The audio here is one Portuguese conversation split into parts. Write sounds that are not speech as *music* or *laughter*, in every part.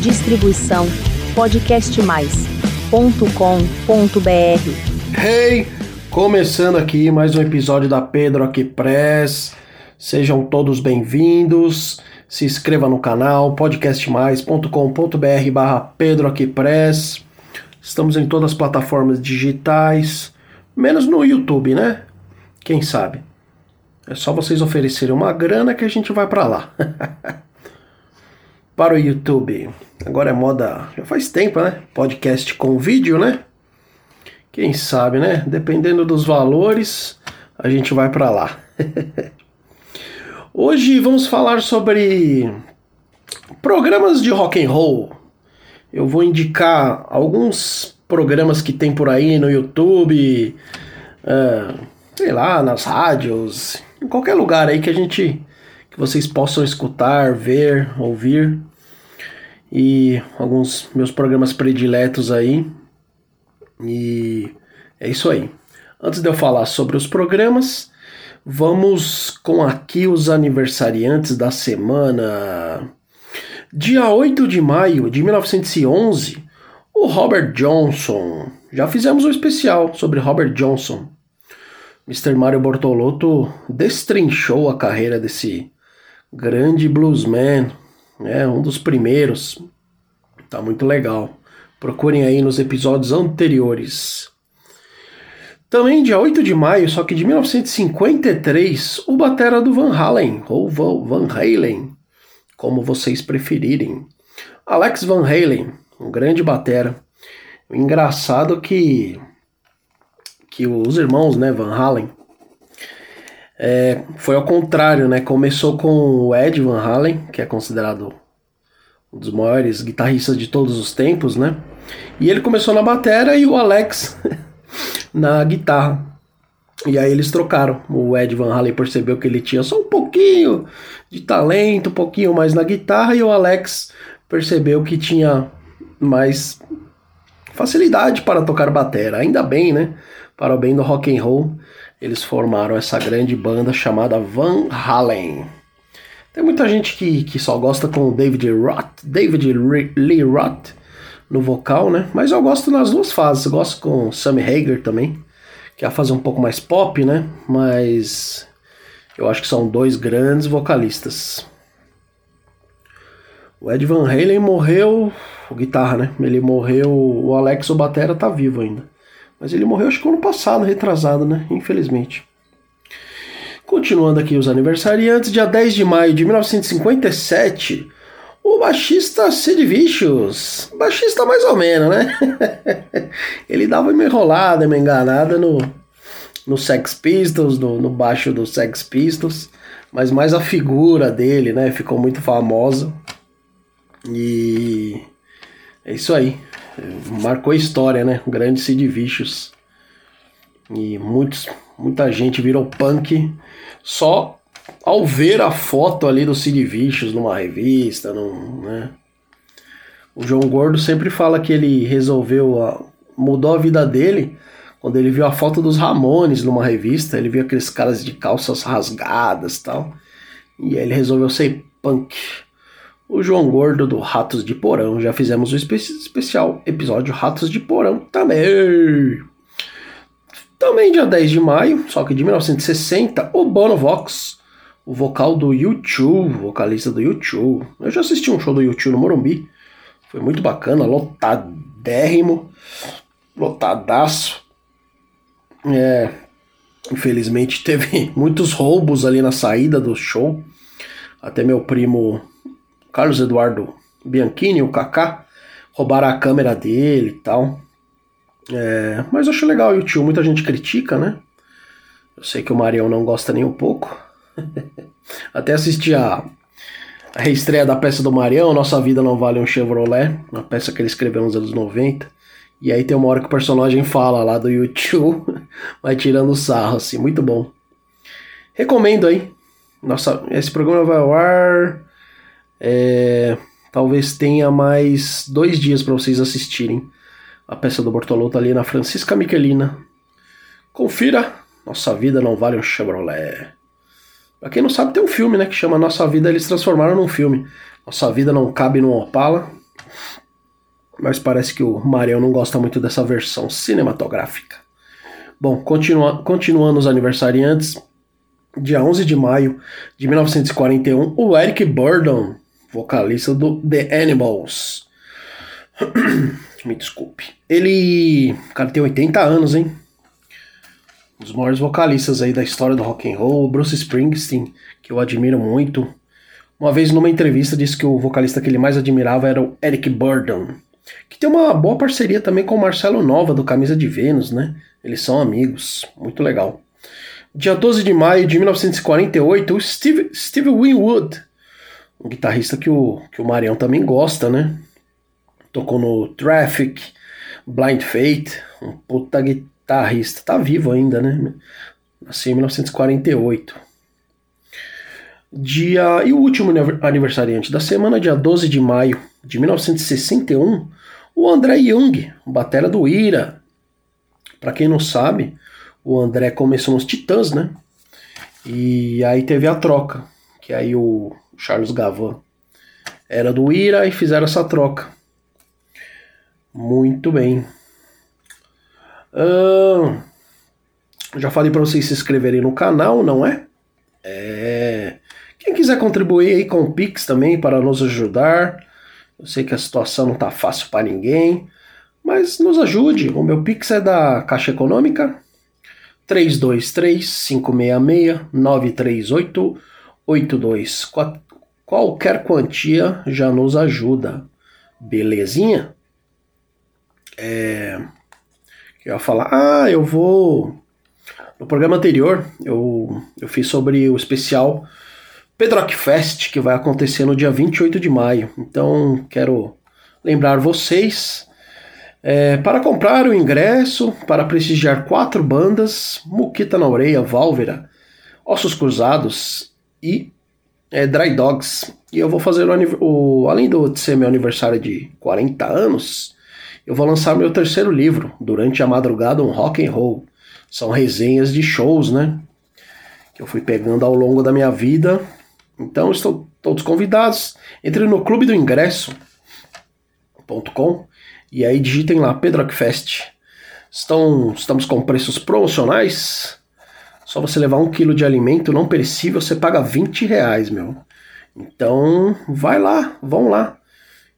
Distribuição podcastmais.com.br. Hey, começando aqui mais um episódio da Pedro Aqui Press. Sejam todos bem-vindos. Se inscreva no canal podcastmais.com.br barra Pedro Aqui Press. Estamos em todas as plataformas digitais, menos no YouTube, né? Quem sabe? É só vocês oferecerem uma grana que a gente vai para lá. *laughs* para o YouTube. Agora é moda, já faz tempo, né? Podcast com vídeo, né? Quem sabe, né? Dependendo dos valores, a gente vai para lá. *laughs* Hoje vamos falar sobre programas de rock and roll. Eu vou indicar alguns programas que tem por aí no YouTube, uh, sei lá, nas rádios, em qualquer lugar aí que a gente que vocês possam escutar, ver, ouvir e alguns meus programas prediletos aí. E é isso aí. Antes de eu falar sobre os programas, vamos com aqui os aniversariantes da semana. Dia 8 de maio de 1911, o Robert Johnson. Já fizemos um especial sobre Robert Johnson. Mr. Mario Bortolotto destrinchou a carreira desse grande bluesman, né, um dos primeiros. Tá muito legal. Procurem aí nos episódios anteriores. Também dia 8 de maio, só que de 1953, o batera do Van Halen, ou Van Halen, como vocês preferirem. Alex Van Halen, um grande batera. Engraçado que que os irmãos, né, Van Halen, é, foi ao contrário, né? Começou com o Ed Van Halen, que é considerado um dos maiores guitarristas de todos os tempos, né? E ele começou na batera e o Alex *laughs* na guitarra. E aí eles trocaram. O Ed Van Halen percebeu que ele tinha só um pouquinho de talento, um pouquinho mais na guitarra, e o Alex percebeu que tinha mais facilidade para tocar batera. Ainda bem, né? para o bem do rock and roll, eles formaram essa grande banda chamada Van Halen. Tem muita gente que, que só gosta com o David Roth, David Lee Roth no vocal, né? Mas eu gosto nas duas fases. Eu gosto com Sammy Hagar também, que é a fase um pouco mais pop, né? Mas eu acho que são dois grandes vocalistas. O Ed Van Halen morreu, o guitarra, né? Ele morreu, o Alex o batera tá vivo ainda. Mas ele morreu acho que ano passado, retrasado, né? Infelizmente. Continuando aqui os aniversariantes, dia 10 de maio de 1957, o baixista Sid Vicious. Baixista mais ou menos, né? *laughs* ele dava uma enrolada, uma enganada no, no Sex Pistols, no, no baixo do Sex Pistols, mas mais a figura dele, né? Ficou muito famosa. E é isso aí marcou a história, né? O grande Sid Vicious. E muitos, muita gente virou punk só ao ver a foto ali do Sid Vicious numa revista, num, né? O João Gordo sempre fala que ele resolveu, a, mudou a vida dele quando ele viu a foto dos Ramones numa revista, ele viu aqueles caras de calças rasgadas tal, e aí ele resolveu ser punk o João Gordo do Ratos de Porão. Já fizemos um espe especial episódio Ratos de Porão também. Também dia 10 de maio, só que de 1960, o Bono Vox, o vocal do YouTube, vocalista do YouTube. Eu já assisti um show do YouTube no Morumbi. Foi muito bacana, lotadérrimo, lotadaço. É, infelizmente teve *laughs* muitos roubos ali na saída do show. Até meu primo Carlos Eduardo Bianchini, o Kaká, roubaram a câmera dele e tal. É, mas eu acho legal o YouTube, muita gente critica, né? Eu sei que o Marião não gosta nem um pouco. *laughs* Até assisti a, a reestreia da peça do Marião, Nossa Vida Não Vale um Chevrolet, uma peça que ele escreveu nos anos 90. E aí tem uma hora que o personagem fala lá do YouTube, *laughs* vai tirando sarro, assim, muito bom. Recomendo aí. Nossa, esse programa vai ao ar é, talvez tenha mais dois dias para vocês assistirem a peça do Bortolotto ali na Francisca Michelina. Confira, nossa vida não vale um Chevrolet. Pra quem não sabe, tem um filme, né? Que chama Nossa Vida, eles transformaram num filme. Nossa Vida Não Cabe no Opala. Mas parece que o Marião não gosta muito dessa versão cinematográfica. Bom, continua, continuando os aniversariantes. Dia 11 de maio de 1941, o Eric Burdon, vocalista do The Animals. *clears throat* Me desculpe. Ele, cara, tem 80 anos, hein? Um dos maiores vocalistas aí da história do rock and roll, Bruce Springsteen, que eu admiro muito. Uma vez numa entrevista disse que o vocalista que ele mais admirava era o Eric Burdon, que tem uma boa parceria também com o Marcelo Nova do Camisa de Vênus, né? Eles são amigos, muito legal. Dia 12 de maio de 1948, o Steve, Steve Winwood, um guitarrista que o, que o Marião também gosta, né? Tocou no Traffic, Blind Fate, um puta guitarrista. Tá vivo ainda, né? Nasceu em 1948. Dia... E o último aniversariante da semana, dia 12 de maio de 1961, o André Young, batera do Ira. Para quem não sabe, o André começou nos Titãs, né? E aí teve a troca, que aí o Charles Gavan era do Ira e fizeram essa troca. Muito bem. Já falei para vocês se inscreverem no canal, não é? É. Quem quiser contribuir aí com o Pix também para nos ajudar. Eu sei que a situação não tá fácil para ninguém, mas nos ajude. O meu Pix é da Caixa Econômica 323 566 938 82. Qualquer quantia já nos ajuda. Belezinha? É, eu ia falar, ah, eu vou. No programa anterior, eu, eu fiz sobre o especial Pedrock Fest, que vai acontecer no dia 28 de maio. Então, quero lembrar vocês. É, para comprar o ingresso, para prestigiar quatro bandas: Muquita na Orelha, Válvera, Ossos Cruzados e é, Dry Dogs. E eu vou fazer o, o além de ser meu aniversário de 40 anos, eu vou lançar meu terceiro livro, Durante a Madrugada, um Rock and Roll. São resenhas de shows, né? Que eu fui pegando ao longo da minha vida. Então estão todos convidados. Entre no clube do ingresso.com e aí digitem lá Pedro Fest. Estão, estamos com preços promocionais. Só você levar um quilo de alimento não perecível, você paga 20 reais, meu. Então, vai lá, vão lá.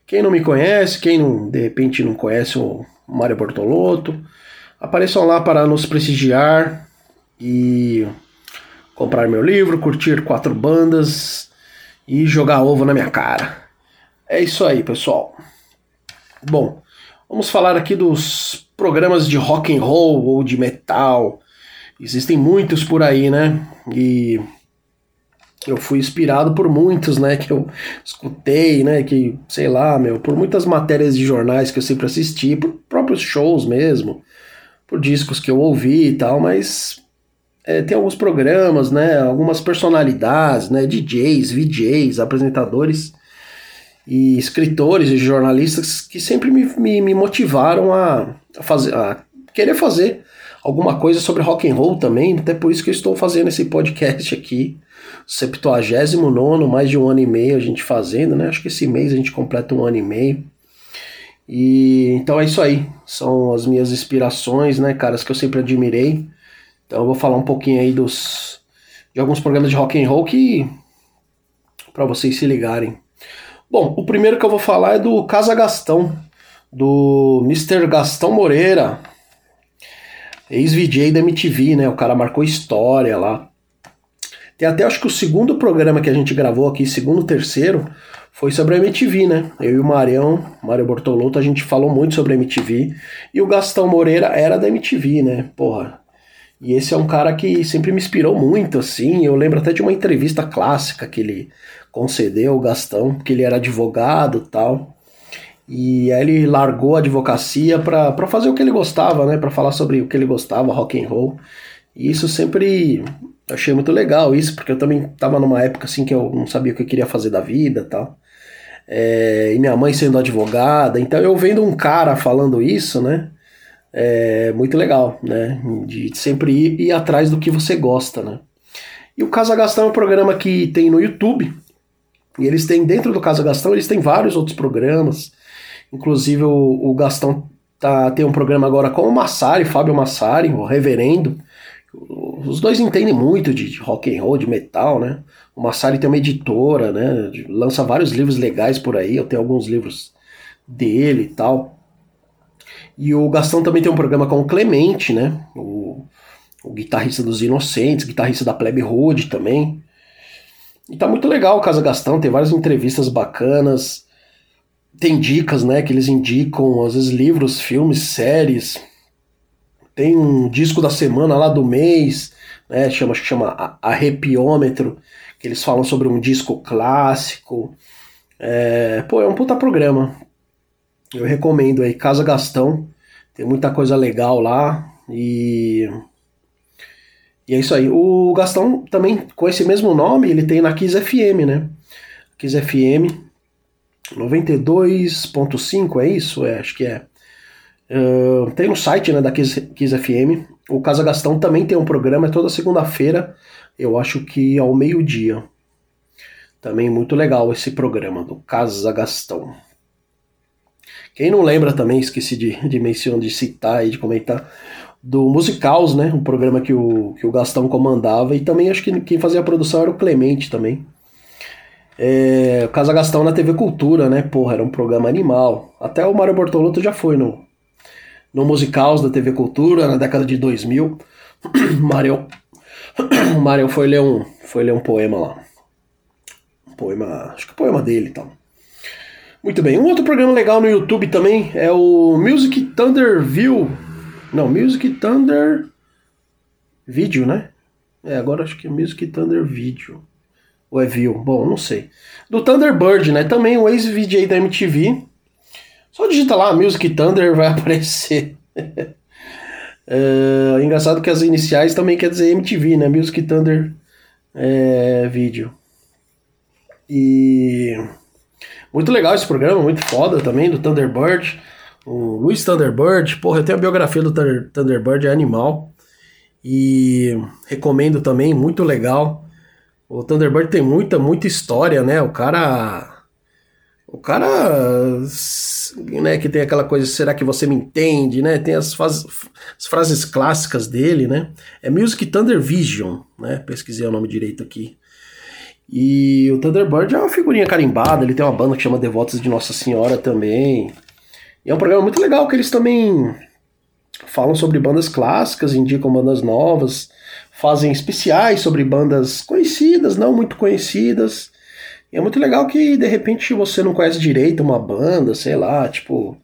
Quem não me conhece, quem não, de repente não conhece o Mário Bortolotto, apareçam lá para nos prestigiar e comprar meu livro, curtir quatro bandas e jogar ovo na minha cara. É isso aí, pessoal. Bom, vamos falar aqui dos programas de rock and roll ou de metal. Existem muitos por aí, né? E eu fui inspirado por muitos, né, que eu escutei, né, que, sei lá, meu, por muitas matérias de jornais que eu sempre assisti, por próprios shows mesmo, por discos que eu ouvi e tal, mas é, tem alguns programas, né, algumas personalidades, né, DJs, VJs, apresentadores e escritores e jornalistas que sempre me, me, me motivaram a, a, fazer, a querer fazer alguma coisa sobre rock and roll também, até por isso que eu estou fazendo esse podcast aqui, 79 mais de um ano e meio a gente fazendo, né? Acho que esse mês a gente completa um ano e meio. E então é isso aí. São as minhas inspirações, né, caras que eu sempre admirei. Então eu vou falar um pouquinho aí dos de alguns programas de rock and roll que para vocês se ligarem. Bom, o primeiro que eu vou falar é do Casa Gastão, do Mr. Gastão Moreira, ex-VJ da MTV, né? O cara marcou história lá. Tem até acho que o segundo programa que a gente gravou aqui, segundo, terceiro, foi sobre a MTV, né? Eu e o Marião, Mário Bortolotto, a gente falou muito sobre a MTV. E o Gastão Moreira era da MTV, né? Porra. E esse é um cara que sempre me inspirou muito, assim. Eu lembro até de uma entrevista clássica que ele concedeu ao Gastão, porque ele era advogado tal. E aí ele largou a advocacia para fazer o que ele gostava, né? Para falar sobre o que ele gostava, rock and roll. E isso sempre achei muito legal isso, porque eu também tava numa época assim que eu não sabia o que eu queria fazer da vida tal. É, e minha mãe sendo advogada, então eu vendo um cara falando isso, né? É muito legal, né? De sempre ir, ir atrás do que você gosta, né? E o Casa Gastão é um programa que tem no YouTube. E eles têm, dentro do Casa Gastão, eles têm vários outros programas. Inclusive o, o Gastão tá, tem um programa agora com o Massari, Fábio Massari, o reverendo. Os dois entendem muito de rock and roll, de metal, né? O Massari tem uma editora, né? Lança vários livros legais por aí. Eu tenho alguns livros dele e tal. E o Gastão também tem um programa com o Clemente, né? O, o guitarrista dos Inocentes, guitarrista da Plebe Road também. E tá muito legal o Casa Gastão, tem várias entrevistas bacanas. Tem dicas, né, que eles indicam, às vezes livros, filmes, séries. Tem um disco da semana lá do mês, né, chama, chama Arrepiômetro, que eles falam sobre um disco clássico. É, pô, é um puta programa. Eu recomendo aí, Casa Gastão. Tem muita coisa legal lá. E. E é isso aí. O Gastão também, com esse mesmo nome, ele tem na Kiss FM, né? Kiss FM 92.5, é isso? É, acho que é. Uh, tem no site né, da Kiss, Kiss FM. O Casa Gastão também tem um programa, é toda segunda-feira, eu acho que ao meio-dia. Também muito legal esse programa do Casa Gastão. Quem não lembra também, esqueci de, de mencionar, de citar e de comentar, do Musicals, né? Um programa que o, que o Gastão comandava, e também acho que quem fazia a produção era o Clemente também. É, Casa Gastão na TV Cultura, né? Porra, era um programa animal. Até o Mário Bortolotto já foi no, no Musicals da TV Cultura, na década de 2000. *clears throat* Mário, *clears throat* Mário foi ler um, foi ler um poema lá. Um poema, acho que é poema dele e tal. Muito bem, um outro programa legal no YouTube também é o Music Thunder View. Não, Music Thunder Video, né? É, agora acho que é Music Thunder Video. Ou é? Bom, não sei. Do Thunderbird, né? Também o ex-VJ da MTV. Só digita lá Music Thunder *laughs* vai aparecer. *laughs* é, engraçado que as iniciais também quer dizer MTV, né? Music Thunder é, Video. E muito legal esse programa, muito foda também, do Thunderbird. O Luiz Thunderbird, porra, eu tenho a biografia do Thunderbird, é animal. E recomendo também, muito legal. O Thunderbird tem muita, muita história, né? O cara. O cara. Né, que tem aquela coisa, será que você me entende, né? Tem as, faz, as frases clássicas dele, né? É Music Thunder Vision, né? Pesquisei o nome direito aqui. E o Thunderbird é uma figurinha carimbada, ele tem uma banda que chama Devotos de Nossa Senhora também. E é um programa muito legal que eles também falam sobre bandas clássicas, indicam bandas novas, fazem especiais sobre bandas conhecidas, não muito conhecidas. E é muito legal que de repente você não conhece direito uma banda, sei lá, tipo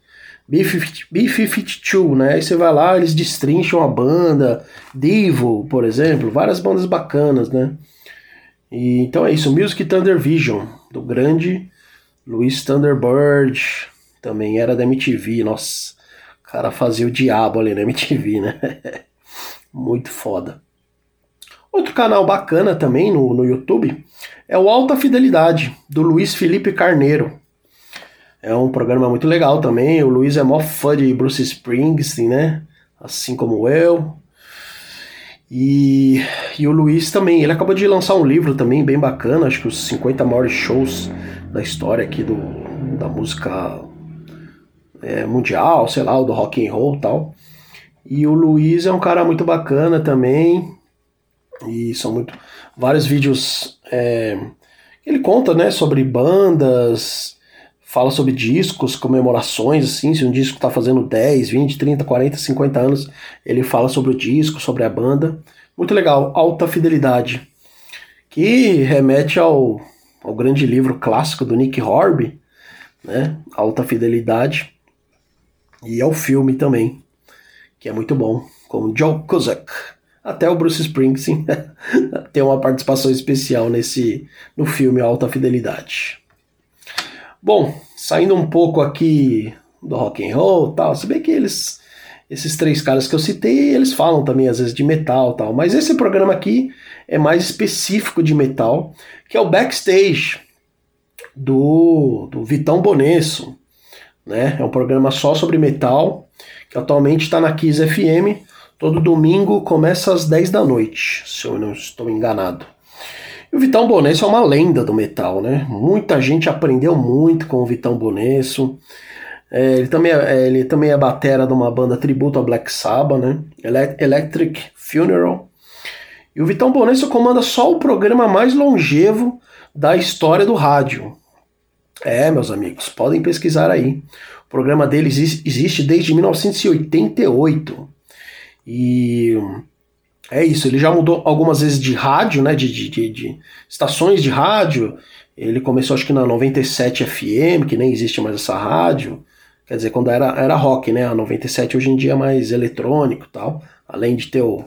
B-52, né? Aí você vai lá, eles destrincham a banda, Divo, por exemplo, várias bandas bacanas, né? E, então é isso, Music Thunder Vision, do grande Luiz Thunderbird, também era da MTV, nossa, o cara fazia o diabo ali na MTV, né? *laughs* Muito foda. Outro canal bacana também no, no YouTube é o Alta Fidelidade, do Luiz Felipe Carneiro. É um programa muito legal também. O Luiz é mó fã de Bruce Springsteen, né? Assim como eu. E, e o Luiz também, ele acabou de lançar um livro também bem bacana, acho que os 50 maiores shows da história aqui do, da música é, mundial, sei lá, do rock and roll e tal. E o Luiz é um cara muito bacana também. E são muito vários vídeos é, ele conta, né, sobre bandas, fala sobre discos, comemorações, assim, se um disco está fazendo 10, 20, 30, 40, 50 anos, ele fala sobre o disco, sobre a banda. Muito legal, Alta Fidelidade, que remete ao, ao grande livro clássico do Nick Horby, né, Alta Fidelidade, e ao filme também, que é muito bom, com Joe Cusack. Até o Bruce Springsteen *laughs* tem uma participação especial nesse no filme Alta Fidelidade. Bom, saindo um pouco aqui do rock and roll, tal, se bem que eles esses três caras que eu citei, eles falam também às vezes de metal, tal, mas esse programa aqui é mais específico de metal, que é o Backstage do, do Vitão Bonesso, né? É um programa só sobre metal, que atualmente está na Kiss FM, todo domingo começa às 10 da noite, se eu não estou enganado. E o Vitão Bonesso é uma lenda do metal, né? Muita gente aprendeu muito com o Vitão Bonesso. É, ele, também é, ele também é batera de uma banda tributo a Black Sabbath, né? Electric Funeral. E o Vitão Bonesso comanda só o programa mais longevo da história do rádio. É, meus amigos, podem pesquisar aí. O programa dele existe desde 1988. E é isso, ele já mudou algumas vezes de rádio, né? De, de, de, de estações de rádio. Ele começou acho que na 97 FM, que nem existe mais essa rádio. Quer dizer, quando era, era rock, né? A 97 hoje em dia é mais eletrônico tal. Além de ter o,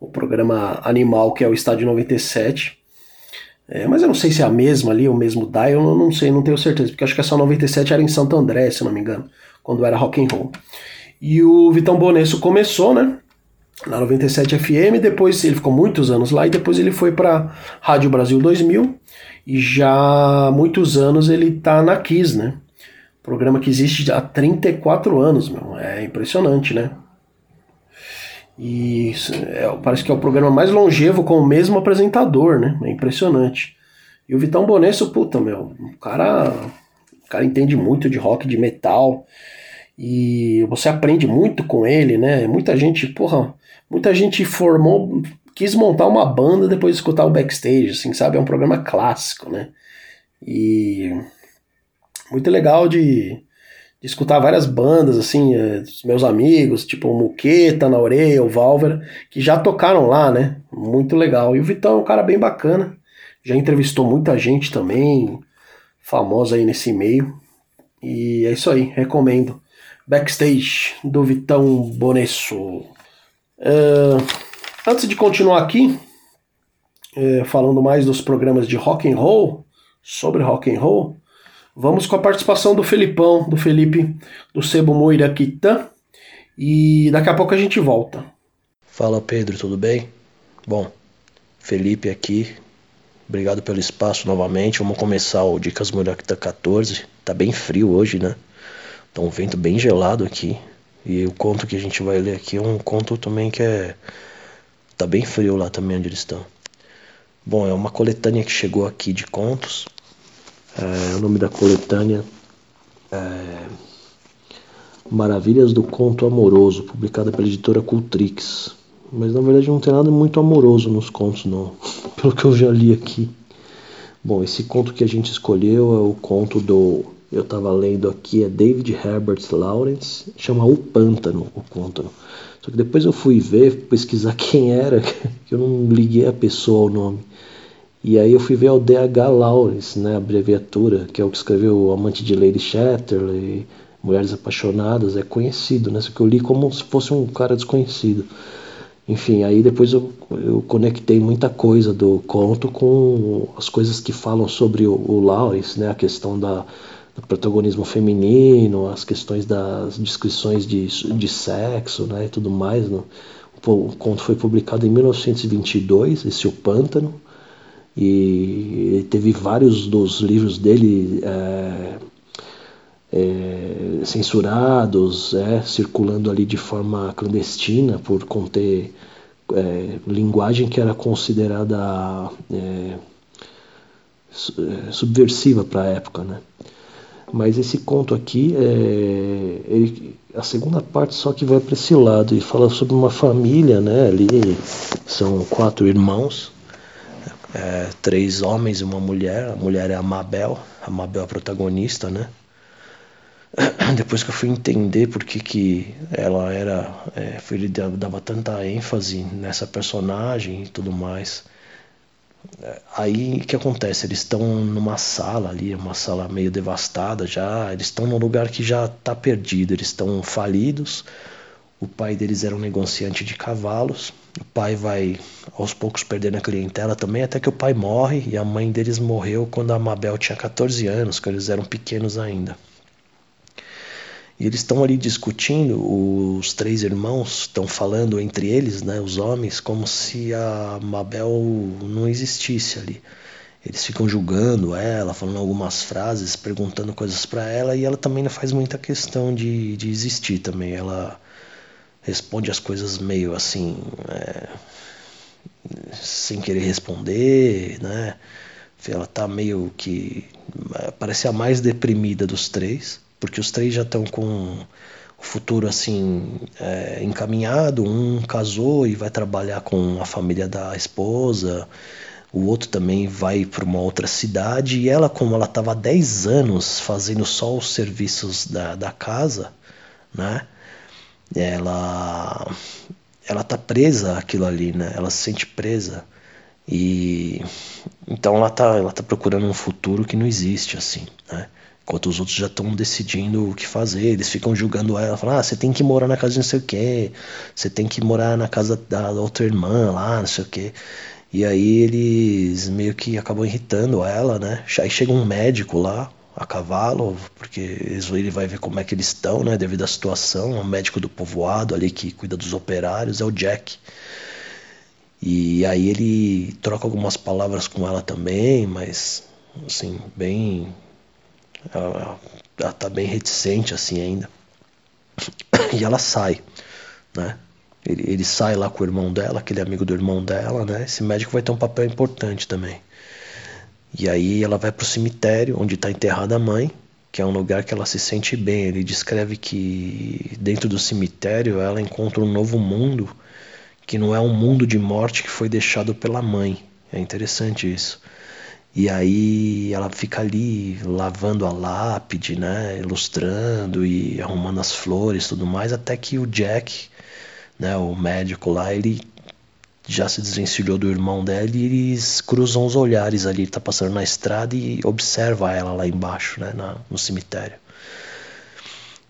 o programa Animal, que é o Estádio 97. É, mas eu não sei se é a mesma ali, o mesmo dial, eu não sei, não tenho certeza, porque acho que essa 97 era em Santo André, se não me engano, quando era rock and roll. E o Vitão Bonesso começou, né? Na 97 FM, depois ele ficou muitos anos lá e depois ele foi para Rádio Brasil 2000 e já há muitos anos ele tá na Kiss, né? Programa que existe há 34 anos, meu. É impressionante, né? E é, parece que é o programa mais longevo com o mesmo apresentador, né? É impressionante. E o Vitão Bonesso, puta, meu, o cara, o cara entende muito de rock, de metal. E você aprende muito com ele, né? Muita gente, porra, muita gente formou, quis montar uma banda depois de escutar o backstage, assim, sabe? É um programa clássico, né? E muito legal de, de escutar várias bandas, assim, é, meus amigos, tipo o Muqueta, Na Orelha, o Valver, que já tocaram lá, né? Muito legal. E o Vitão é um cara bem bacana, já entrevistou muita gente também, famosa aí nesse meio. E é isso aí, recomendo. Backstage do Vitão Bonesso. Uh, antes de continuar aqui, uh, falando mais dos programas de rock and roll, sobre rock and roll, Vamos com a participação do Felipão, do Felipe, do Sebo Moira Quitã. E daqui a pouco a gente volta. Fala Pedro, tudo bem? Bom, Felipe aqui. Obrigado pelo espaço novamente. Vamos começar o Dicas Moiraquita 14. Tá bem frio hoje, né? Tá um vento bem gelado aqui. E o conto que a gente vai ler aqui é um conto também que é. Tá bem frio lá também onde eles estão. Bom, é uma coletânea que chegou aqui de contos é, o nome da coletânea é Maravilhas do Conto Amoroso, publicada pela editora Cultrix. Mas na verdade não tem nada muito amoroso nos contos, não, *laughs* pelo que eu já li aqui. Bom, esse conto que a gente escolheu é o conto do. Eu estava lendo aqui, é David Herbert Lawrence, chama O Pântano, o conto. Só que depois eu fui ver, pesquisar *laughs* quem era, que eu não liguei a pessoa ao nome. E aí eu fui ver o D.H. Lawrence, né, a abreviatura, que é o que escreveu Amante de Lady Chatterley, Mulheres Apaixonadas, é conhecido, né, só que eu li como se fosse um cara desconhecido. Enfim, aí depois eu, eu conectei muita coisa do conto com as coisas que falam sobre o, o Lawrence, né, a questão da, do protagonismo feminino, as questões das descrições de, de sexo né, e tudo mais. Né. O, o conto foi publicado em 1922, esse O Pântano, e teve vários dos livros dele é, é, censurados, é, circulando ali de forma clandestina por conter é, linguagem que era considerada é, é, subversiva para a época, né? Mas esse conto aqui é ele, a segunda parte só que vai para esse lado e fala sobre uma família, né? Ali são quatro irmãos é, três homens e uma mulher. A mulher é a Mabel, a Mabel é a protagonista, né? *coughs* Depois que eu fui entender por que, que ela era. É, ele dava tanta ênfase nessa personagem e tudo mais. É, aí o que acontece? Eles estão numa sala ali, uma sala meio devastada já. Eles estão num lugar que já está perdido, eles estão falidos. O pai deles era um negociante de cavalos o pai vai aos poucos perdendo a clientela também, até que o pai morre e a mãe deles morreu quando a Mabel tinha 14 anos, quando eles eram pequenos ainda. E eles estão ali discutindo, os três irmãos estão falando entre eles, né, os homens, como se a Mabel não existisse ali. Eles ficam julgando ela, falando algumas frases, perguntando coisas para ela, e ela também não faz muita questão de, de existir também. Ela responde as coisas meio assim, é, sem querer responder, né? Ela tá meio que parece a mais deprimida dos três, porque os três já estão com o futuro assim é, encaminhado. Um casou e vai trabalhar com a família da esposa. O outro também vai para uma outra cidade. E ela, como ela estava há 10 anos fazendo só os serviços da, da casa, né? Ela, ela tá presa aquilo ali, né? Ela se sente presa. E então ela tá, ela tá procurando um futuro que não existe assim, né? Enquanto os outros já estão decidindo o que fazer, eles ficam julgando ela, falam, ah, você tem que morar na casa de não sei o quê, você tem que morar na casa da outra irmã lá, não sei o quê. E aí eles meio que acabam irritando ela, né? Aí chega um médico lá, a cavalo, porque ele vai ver como é que eles estão, né? Devido à situação, o médico do povoado ali que cuida dos operários é o Jack. E aí ele troca algumas palavras com ela também, mas assim, bem ela, ela tá bem reticente assim ainda. E ela sai, né? Ele, ele sai lá com o irmão dela, aquele amigo do irmão dela, né? Esse médico vai ter um papel importante também. E aí ela vai pro cemitério onde está enterrada a mãe, que é um lugar que ela se sente bem. Ele descreve que dentro do cemitério ela encontra um novo mundo, que não é um mundo de morte que foi deixado pela mãe. É interessante isso. E aí ela fica ali lavando a lápide, né, ilustrando e arrumando as flores, tudo mais, até que o Jack, né, o médico lá, ele já se desvencilhou do irmão dela e eles cruzam os olhares ali, ele tá passando na estrada e observa ela lá embaixo, né, na, no cemitério.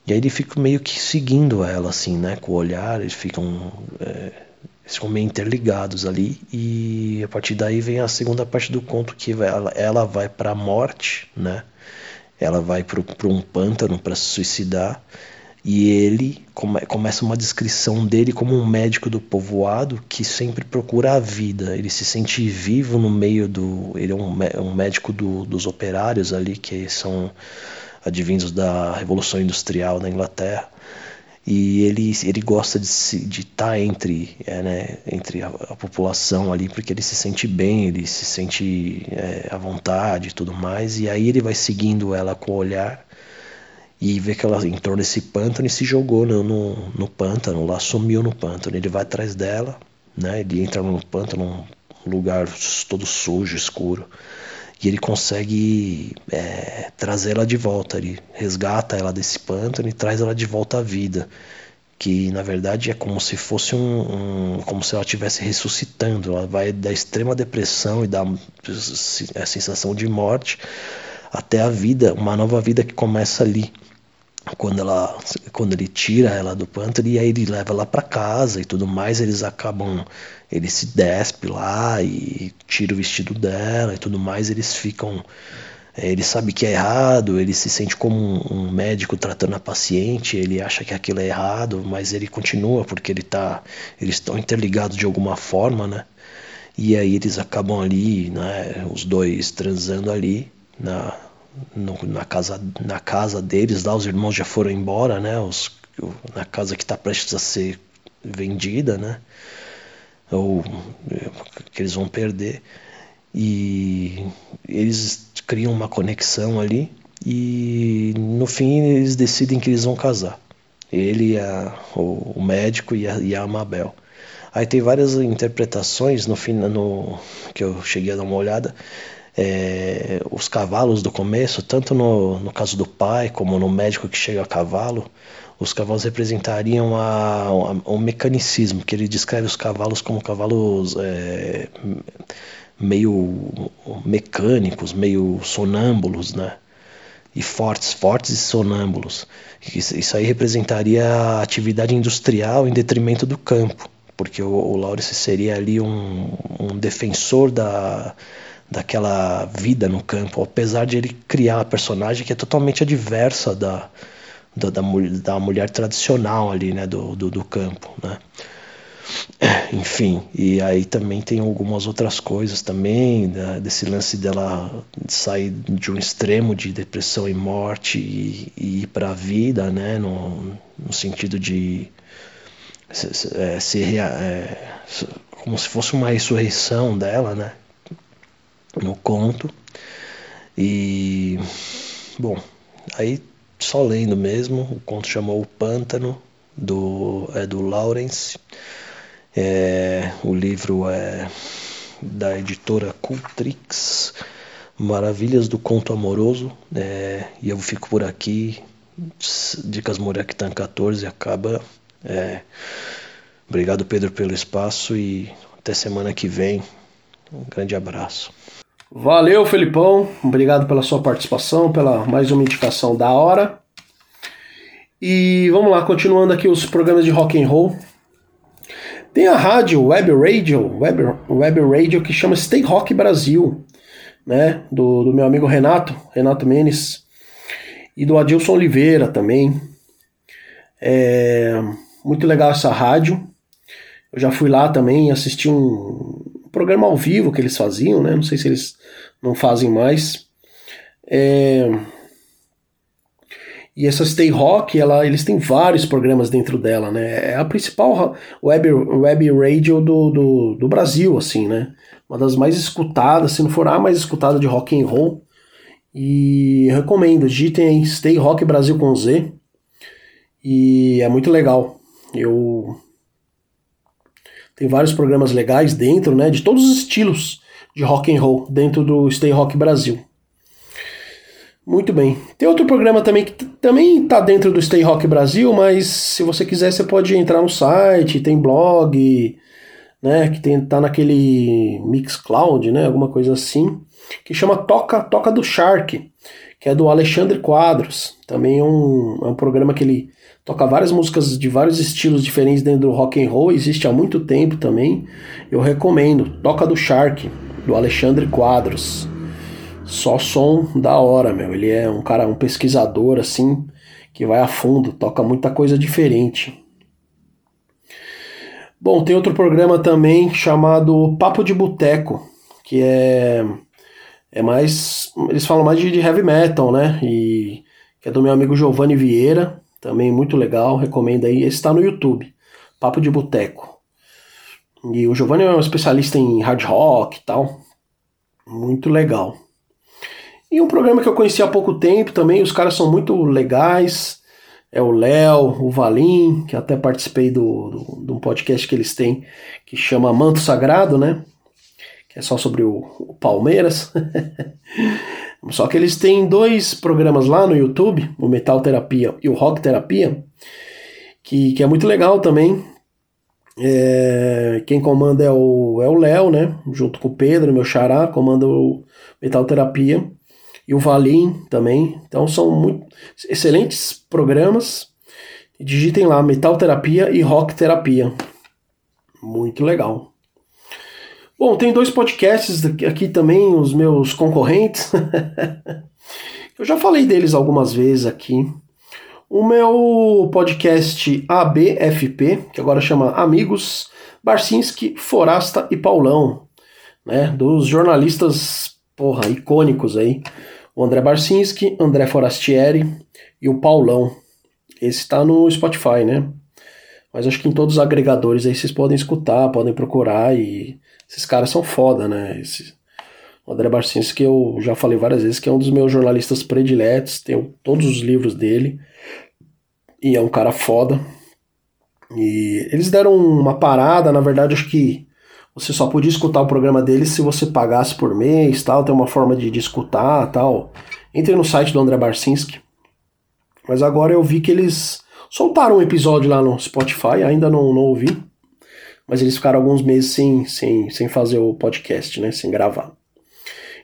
E aí ele fica meio que seguindo ela assim, né, com o olhar, eles ficam é, ficam meio interligados ali e a partir daí vem a segunda parte do conto que ela, ela vai para a morte, né? Ela vai para um pântano para se suicidar e ele come, começa uma descrição dele como um médico do povoado que sempre procura a vida. Ele se sente vivo no meio do. Ele é um, um médico do, dos operários ali que são advindos da Revolução Industrial da Inglaterra e ele, ele gosta de estar tá entre, é, né, entre a, a, população ali, porque ele se sente bem, ele se sente é, à vontade e tudo mais, e aí ele vai seguindo ela com o olhar e vê que ela entrou nesse pântano e se jogou no, no, no pântano, lá sumiu no pântano. Ele vai atrás dela, né, ele entra no pântano, um lugar todo sujo, escuro e ele consegue é, trazê-la de volta. Ele resgata ela desse pântano e traz ela de volta à vida. Que na verdade é como se fosse um, um como se ela estivesse ressuscitando. Ela vai da extrema depressão e da a sensação de morte até a vida, uma nova vida que começa ali quando ela quando ele tira ela do pântano e aí ele leva ela para casa e tudo mais eles acabam ele se despe lá e tira o vestido dela e tudo mais eles ficam é, ele sabe que é errado ele se sente como um, um, médico tratando a paciente ele acha que aquilo é errado mas ele continua porque ele tá eles estão interligados de alguma forma né? E aí eles acabam ali né os dois transando ali na no, na, casa, na casa deles, lá os irmãos já foram embora, né? Os, na casa que está prestes a ser vendida, né? Ou que eles vão perder. E eles criam uma conexão ali e no fim eles decidem que eles vão casar. Ele, a, o, o médico e a, e a Amabel. Aí tem várias interpretações no fim, no, que eu cheguei a dar uma olhada é, os cavalos do começo, tanto no, no caso do pai como no médico que chega a cavalo, os cavalos representariam a, a, o mecanicismo, que ele descreve os cavalos como cavalos é, meio mecânicos, meio sonâmbulos, né? E fortes, fortes e sonâmbulos. Isso aí representaria a atividade industrial em detrimento do campo, porque o, o Laurence seria ali um, um defensor da, daquela vida no campo, apesar de ele criar uma personagem que é totalmente adversa da, da, da, da mulher tradicional ali, né, do, do, do campo, né. *clears throat* Enfim, e aí também tem algumas outras coisas também, né, desse lance dela sair de um extremo de depressão e morte e, e ir para a vida, né, no, no sentido de se, se, é, se é, como se fosse uma ressurreição dela, né? No conto. E bom, aí só lendo mesmo, o conto chamou O Pântano, do, é do Lawrence. É, o livro é da editora Cultrix, Maravilhas do Conto Amoroso. É, e eu fico por aqui. Dicas Murectan 14 acaba. É, obrigado, Pedro, pelo espaço e até semana que vem. Um grande abraço. Valeu, Felipão. Obrigado pela sua participação, pela mais uma indicação da hora. E vamos lá, continuando aqui os programas de rock and roll. Tem a rádio Web Radio, Web, Web Radio que chama Stay Rock Brasil, né? Do, do meu amigo Renato, Renato Menes, e do Adilson Oliveira também. É muito legal essa rádio. Eu já fui lá também assisti um, programa ao vivo que eles faziam, né? Não sei se eles não fazem mais. É... E essa Stay Rock, ela, eles têm vários programas dentro dela, né? É a principal web, web radio do, do, do Brasil, assim, né? Uma das mais escutadas, se não for a mais escutada de rock and roll. E recomendo, digitem aí Stay Rock Brasil com Z. E é muito legal. Eu tem vários programas legais dentro, né, de todos os estilos de rock and roll dentro do Stay Rock Brasil. Muito bem. Tem outro programa também que também está dentro do Stay Rock Brasil, mas se você quiser você pode entrar no site, tem blog, né, que tem tá naquele Mixcloud, né, alguma coisa assim, que chama Toca Toca do Shark, que é do Alexandre Quadros. Também é um, é um programa que ele toca várias músicas de vários estilos diferentes dentro do rock and roll, existe há muito tempo também. Eu recomendo. Toca do Shark, do Alexandre Quadros. Só som da hora, meu. Ele é um cara, um pesquisador assim, que vai a fundo, toca muita coisa diferente. Bom, tem outro programa também chamado Papo de Boteco, que é é mais eles falam mais de, de heavy metal, né? E que é do meu amigo Giovanni Vieira, também muito legal, recomendo aí. Esse está no YouTube, Papo de Boteco. E o Giovanni é um especialista em hard rock e tal. Muito legal. E um programa que eu conheci há pouco tempo também, os caras são muito legais. É o Léo, o Valim, que até participei do, do, de um podcast que eles têm, que chama Manto Sagrado, né? Que é só sobre o, o Palmeiras. *laughs* Só que eles têm dois programas lá no YouTube, o Metal Terapia e o Rock Terapia, que, que é muito legal também. É, quem comanda é o é o Léo, né? Junto com o Pedro, meu xará, comanda o Metal Terapia. E o Valim também. Então são muito excelentes programas. Digitem lá Metal Terapia e Rock Terapia. Muito legal. Bom, tem dois podcasts aqui também, os meus concorrentes. *laughs* Eu já falei deles algumas vezes aqui. O meu podcast ABFP, que agora chama Amigos, Barcinski, Forasta e Paulão, né? Dos jornalistas, porra, icônicos aí. O André Barcinski, André Forastieri e o Paulão. Esse está no Spotify, né? Mas acho que em todos os agregadores aí vocês podem escutar, podem procurar e esses caras são foda, né? Esse, o André Barcinski, que eu já falei várias vezes, que é um dos meus jornalistas prediletos, tenho todos os livros dele, e é um cara foda. E eles deram uma parada, na verdade, acho que você só podia escutar o programa deles se você pagasse por mês, tal, tem uma forma de, de escutar, tal. Entre no site do André Barcinski. Mas agora eu vi que eles soltaram um episódio lá no Spotify, ainda não, não ouvi mas eles ficaram alguns meses sem, sem, sem fazer o podcast, né? Sem gravar.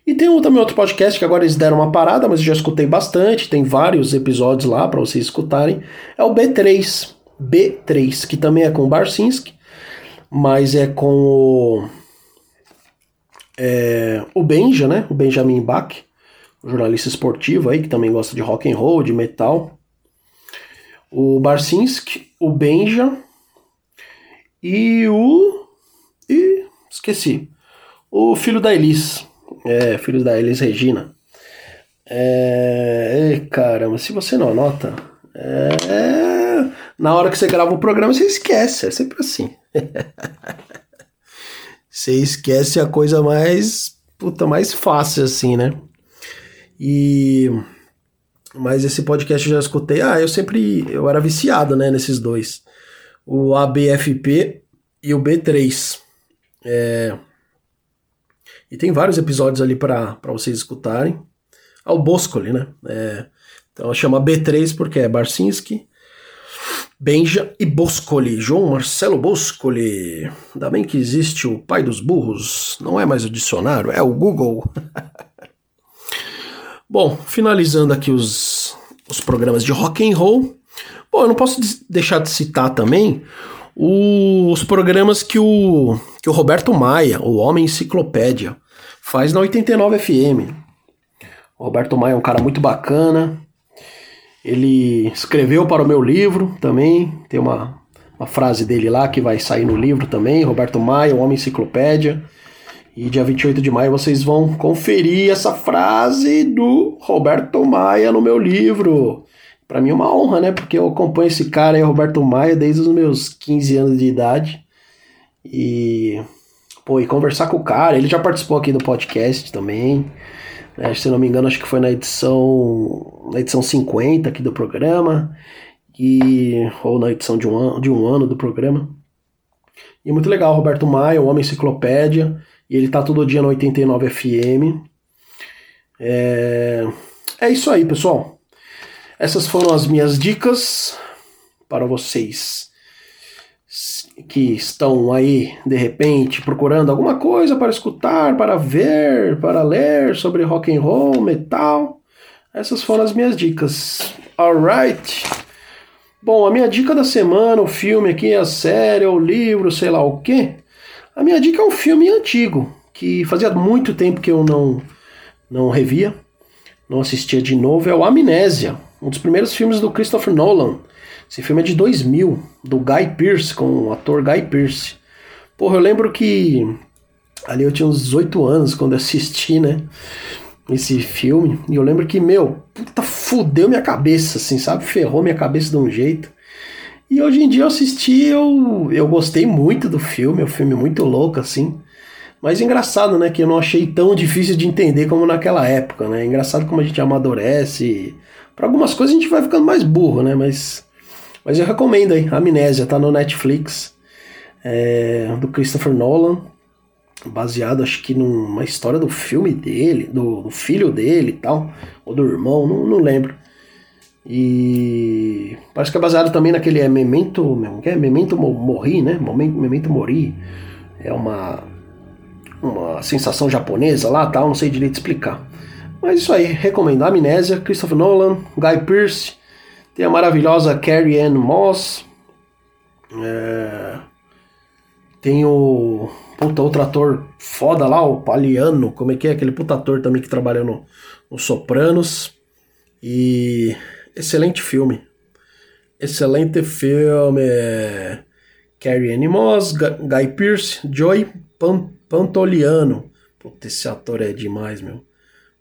E tem também outro podcast que agora eles deram uma parada, mas eu já escutei bastante, tem vários episódios lá para vocês escutarem. É o B3. B3, que também é com o Barcinski, mas é com o, é, o Benja, né? O Benjamin Bach, jornalista esportivo aí, que também gosta de rock and roll, de metal. O Barcinski, o Benja e o. E. Esqueci. O filho da Elis. É, filho da Elis Regina. É. caramba, se você não anota. É. na hora que você grava o programa, você esquece. É sempre assim. *laughs* você esquece a coisa mais. Puta, mais fácil, assim, né? E. Mas esse podcast eu já escutei. Ah, eu sempre. Eu era viciado, né, nesses dois. O ABFP e o B3. É. E tem vários episódios ali para vocês escutarem. Ao Boscoli, né? É, então chama B3 porque é Barcinski, Benja e Boscoli. João Marcelo Boscoli. Ainda bem que existe o pai dos burros. Não é mais o dicionário, é o Google. *laughs* Bom, finalizando aqui os, os programas de rock and roll. Bom, eu não posso deixar de citar também os programas que o, que o Roberto Maia, o Homem Enciclopédia, faz na 89 FM. O Roberto Maia é um cara muito bacana. Ele escreveu para o meu livro também. Tem uma, uma frase dele lá que vai sair no livro também. Roberto Maia, o Homem Enciclopédia. E dia 28 de maio vocês vão conferir essa frase do Roberto Maia no meu livro. Para mim é uma honra, né? Porque eu acompanho esse cara aí, Roberto Maia, desde os meus 15 anos de idade. E pô, e conversar com o cara, ele já participou aqui do podcast também. Né? Se não me engano, acho que foi na edição na edição 50 aqui do programa, e, ou na edição de um, ano, de um ano do programa. E muito legal, Roberto Maia, o Homem Enciclopédia, e ele tá todo dia no 89 FM. É, é isso aí, pessoal. Essas foram as minhas dicas para vocês que estão aí de repente procurando alguma coisa para escutar, para ver, para ler sobre rock and roll, metal. Essas foram as minhas dicas. Alright. Bom, a minha dica da semana, o filme aqui, a série, o livro, sei lá o que. A minha dica é um filme antigo, que fazia muito tempo que eu não, não revia, não assistia de novo. É o Amnésia, um dos primeiros filmes do Christopher Nolan esse filme é de 2000, do Guy Pearce, com o ator Guy Pearce. Porra, eu lembro que ali eu tinha uns 18 anos quando assisti, né? Esse filme. E eu lembro que, meu, puta, fudeu minha cabeça, assim, sabe? Ferrou minha cabeça de um jeito. E hoje em dia eu assisti, eu, eu gostei muito do filme, é um filme muito louco, assim. Mas engraçado, né? Que eu não achei tão difícil de entender como naquela época, né? Engraçado como a gente amadurece. Para algumas coisas a gente vai ficando mais burro, né? Mas mas eu recomendo aí, Amnésia, tá no Netflix, é, do Christopher Nolan, baseado acho que numa história do filme dele, do, do filho dele e tal, ou do irmão, não, não lembro. E parece que é baseado também naquele é Memento, que é Memento Mori, né? Memento, Mori. É uma uma sensação japonesa lá, tal, não sei direito explicar. Mas isso aí, recomendo Amnésia, Christopher Nolan, Guy Pearce tem a maravilhosa Carrie Ann Moss. É... Tem o. Puta, outro ator foda lá, o Paliano. Como é que é? Aquele puta ator também que trabalha no, no Sopranos. E. Excelente filme. Excelente filme. Carrie Ann Moss, Guy Pearce, Joy Pantoliano. Puta, esse ator é demais, meu.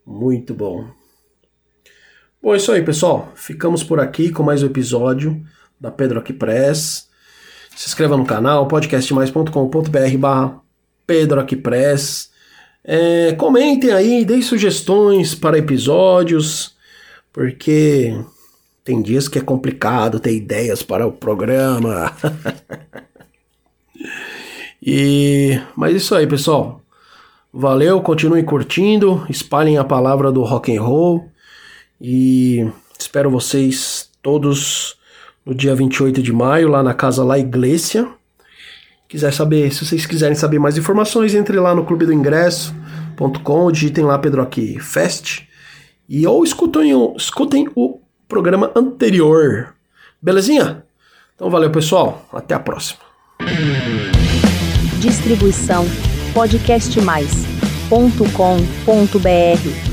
Muito bom. Bom, é isso aí, pessoal. Ficamos por aqui com mais um episódio da Pedro Aqui Press. Se inscreva no canal podcastmais.com.br barra Pedro Aqui Press. É, comentem aí, deem sugestões para episódios, porque tem dias que é complicado ter ideias para o programa. *laughs* e mas isso aí, pessoal. Valeu, continuem curtindo, espalhem a palavra do rock and roll. E espero vocês todos no dia 28 de maio, lá na Casa La Iglesia. Quiser saber, se vocês quiserem saber mais informações, entre lá no clube do ingresso.com, digitem lá Pedro aqui Fest e ou escutem, escutem o programa anterior. Belezinha? Então valeu, pessoal. Até a próxima. Distribuição podcastmais.com.br